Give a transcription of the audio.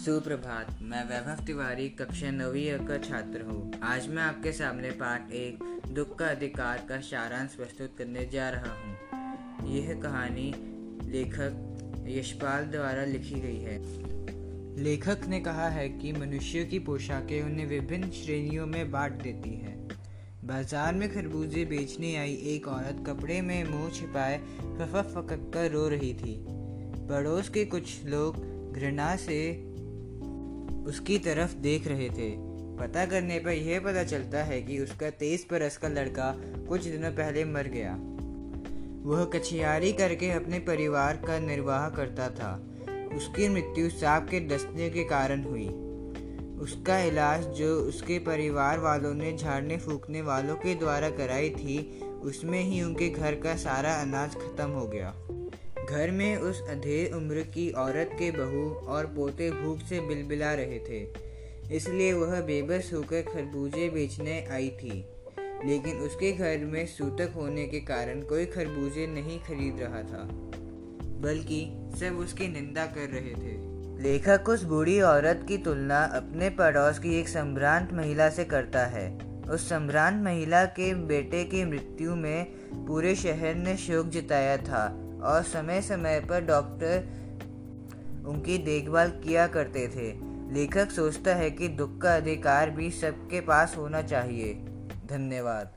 सुप्रभात, मैं वैभव तिवारी, कक्षा नवी का छात्र हूँ। आज मैं आपके सामने पाठ एक, दुख का अधिकार का सारांश प्रस्तुत करने जा रहा हूँ। यह कहानी लेखक यशपाल द्वारा लिखी गई है। लेखक ने कहा है कि मनुष्यों की पोशाकें उन्हें विभिन्न श्रेणियों में बांट देती हैं। बाज़ार में खरबूजे बेचने आई एक औरत कपड़े में मुँह छिपाए फफक फकक कर रो रही थी। पड़ोस के कुछ लोग घृणा से उसकी तरफ़ देख रहे थे। पता करने पर यह पता चलता है कि उसका तेईस बरस का लड़का कुछ दिनों पहले मर गया। वह कछियारी करके अपने परिवार का निर्वाह करता था। उसकी मृत्यु सांप के डसने के कारण हुई। उसका इलाज जो उसके परिवार वालों ने झाड़ने फूकने वालों के द्वारा कराई थी, उसमें ही उनके घर का सारा अनाज खत्म हो गया। घर में उस अधेर उम्र की औरत के बहू और पोते भूख से बिलबिला रहे थे, इसलिए वह बेबस होकर खरबूजे बेचने आई थी। लेकिन उसके घर में सूतक होने के कारण कोई खरबूजे नहीं खरीद रहा था, बल्कि सब उसकी निंदा कर रहे थे। लेखक उस बूढ़ी औरत की तुलना अपने पड़ोस की एक सम्रांत महिला से करता है। उस सम्रांत महिला के बेटे की मृत्यु में पूरे शहर ने शोक जताया था। और समय समय पर डॉक्टर उनकी देखभाल किया करते थे। लेखक सोचता है कि दुख का अधिकार भी सबके पास होना चाहिए। धन्यवाद।